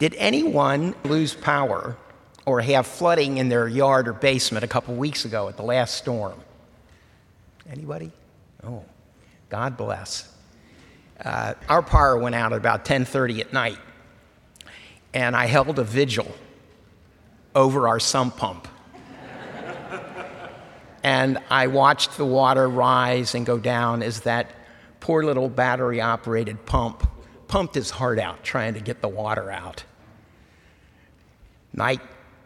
Did anyone lose power or have flooding in their yard or basement a couple weeks ago at the last storm? Anybody? Oh, God bless. Uh, our power went out at about 10:30 at night, and I held a vigil over our sump pump. and I watched the water rise and go down as that poor little battery operated pump pumped his heart out trying to get the water out. Night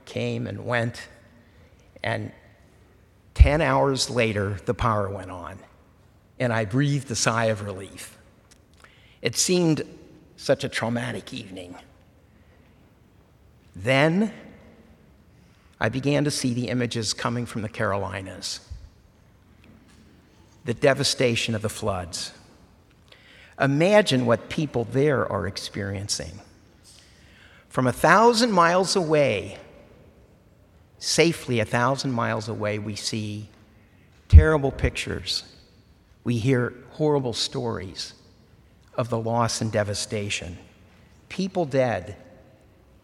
came and went, and 10 hours later, the power went on, and I breathed a sigh of relief. It seemed such a traumatic evening. Then I began to see the images coming from the Carolinas the devastation of the floods. Imagine what people there are experiencing. From a thousand miles away, safely a thousand miles away, we see terrible pictures. We hear horrible stories of the loss and devastation. People dead,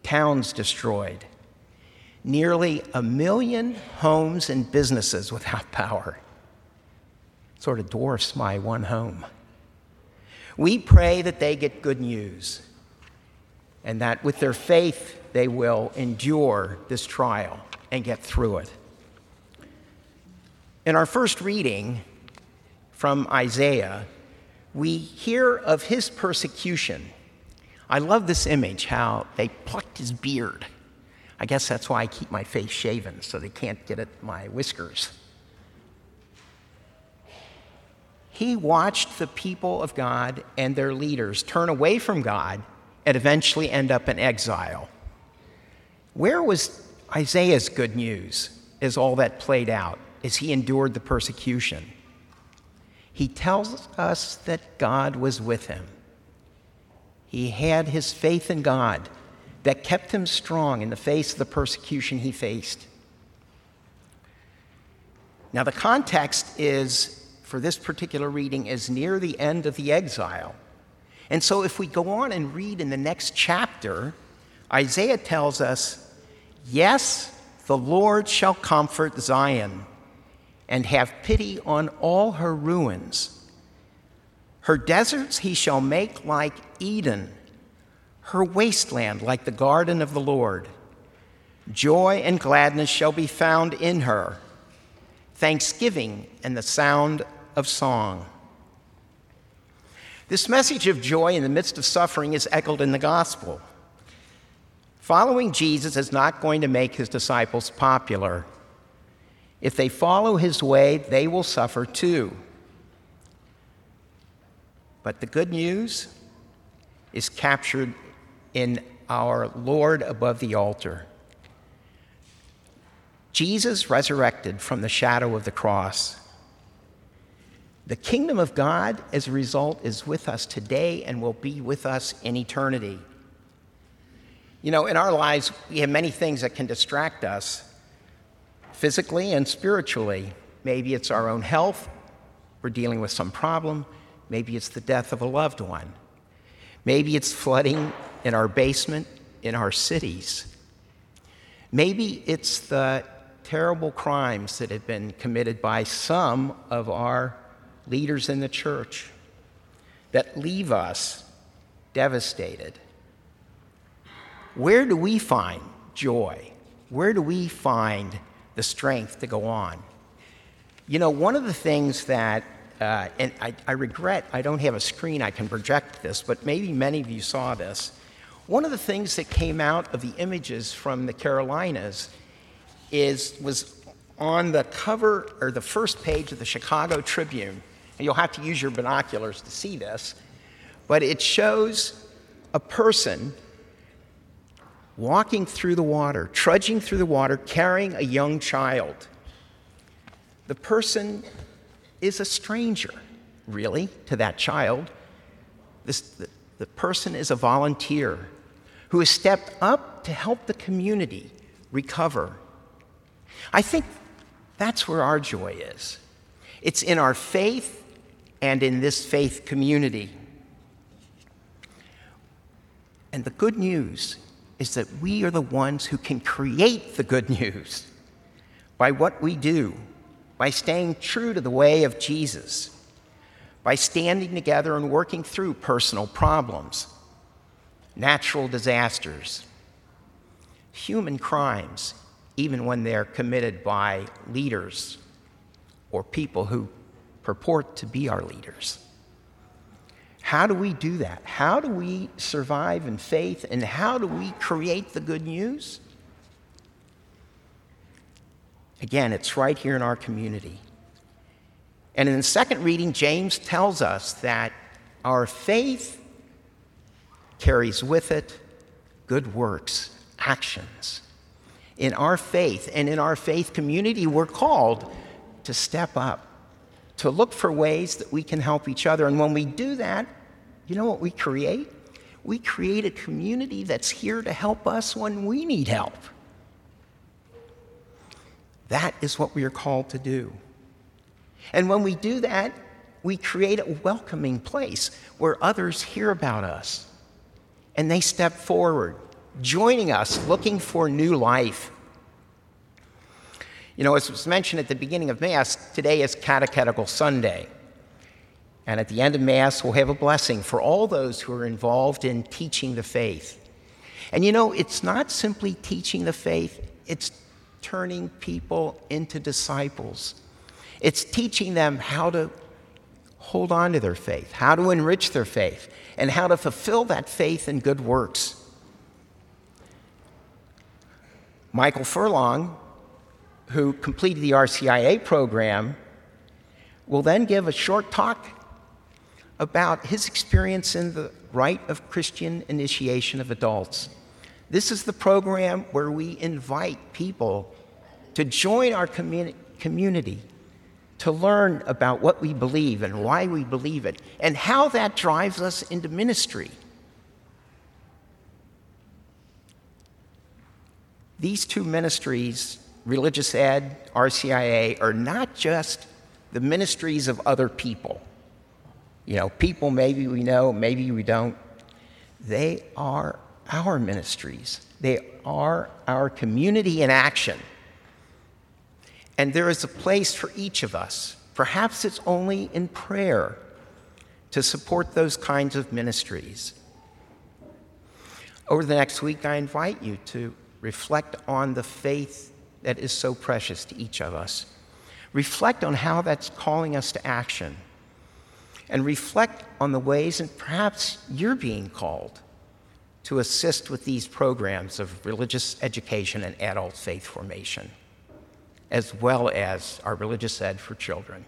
towns destroyed, nearly a million homes and businesses without power. Sort of dwarfs my one home. We pray that they get good news and that with their faith they will endure this trial and get through it. In our first reading from Isaiah, we hear of his persecution. I love this image how they plucked his beard. I guess that's why I keep my face shaven, so they can't get at my whiskers. He watched the people of God and their leaders turn away from God and eventually end up in exile. Where was Isaiah's good news as all that played out, as he endured the persecution? He tells us that God was with him. He had his faith in God that kept him strong in the face of the persecution he faced. Now, the context is for this particular reading is near the end of the exile. And so, if we go on and read in the next chapter, Isaiah tells us, Yes, the Lord shall comfort Zion and have pity on all her ruins. Her deserts he shall make like Eden her wasteland like the garden of the Lord. Joy and gladness shall be found in her, thanksgiving and the sound of song. This message of joy in the midst of suffering is echoed in the gospel. Following Jesus is not going to make his disciples popular. If they follow his way, they will suffer too. But the good news is captured in our Lord above the altar. Jesus resurrected from the shadow of the cross. The kingdom of God, as a result, is with us today and will be with us in eternity. You know, in our lives, we have many things that can distract us physically and spiritually. Maybe it's our own health, we're dealing with some problem, maybe it's the death of a loved one, maybe it's flooding in our basement, in our cities. Maybe it's the terrible crimes that have been committed by some of our leaders in the church that leave us devastated. Where do we find joy? Where do we find the strength to go on? You know, one of the things that uh, and I, I, regret I don't have a screen I can project this, but maybe many of you saw this. One of the things that came out of the images from the Carolinas is, was on the cover or the first page of the Chicago Tribune. You'll have to use your binoculars to see this, but it shows a person walking through the water, trudging through the water, carrying a young child. The person is a stranger, really, to that child. This, the, the person is a volunteer who has stepped up to help the community recover. I think that's where our joy is. It's in our faith and in this faith community. And the good news is that we are the ones who can create the good news by what we do, by staying true to the way of Jesus, by standing together and working through personal problems, natural disasters, human crimes, even when they're committed by leaders or people who purport to be our leaders. How do we do that? How do we survive in faith and how do we create the good news? Again, it's right here in our community. And in the second reading, James tells us that our faith carries with it good works, actions. In our faith and in our faith community, we're called to step up, to look for ways that we can help each other. And when we do that, you know what we create? We create a community that's here to help us when we need help. That is what we are called to do. And when we do that, we create a welcoming place where others hear about us and they step forward, joining us, looking for new life. You know, as was mentioned at the beginning of Mass, today is Catechetical Sunday. And at the end of Mass, we'll have a blessing for all those who are involved in teaching the faith. And you know, it's not simply teaching the faith, it's turning people into disciples. It's teaching them how to hold on to their faith, how to enrich their faith, and how to fulfill that faith in good works. Michael Furlong, who completed the RCIA program, will then give a short talk about his experience in the rite of Christian initiation of adults. This is the program where we invite people to join our communi- community to learn about what we believe and why we believe it, and how that drives us into ministry. These two ministries, Religious Ed, RCIA, are not just the ministries of other people. You know, people maybe we know, maybe we don't. They are our ministries, they are our community in action. And there is a place for each of us. Perhaps it's only in prayer to support those kinds of ministries. Over the next week, I invite you to reflect on the faith that is so precious to each of us. Reflect on how that's calling us to action. And reflect on the ways, and perhaps you're being called to assist with these programs of religious education and adult faith formation as well as our religious ed for children.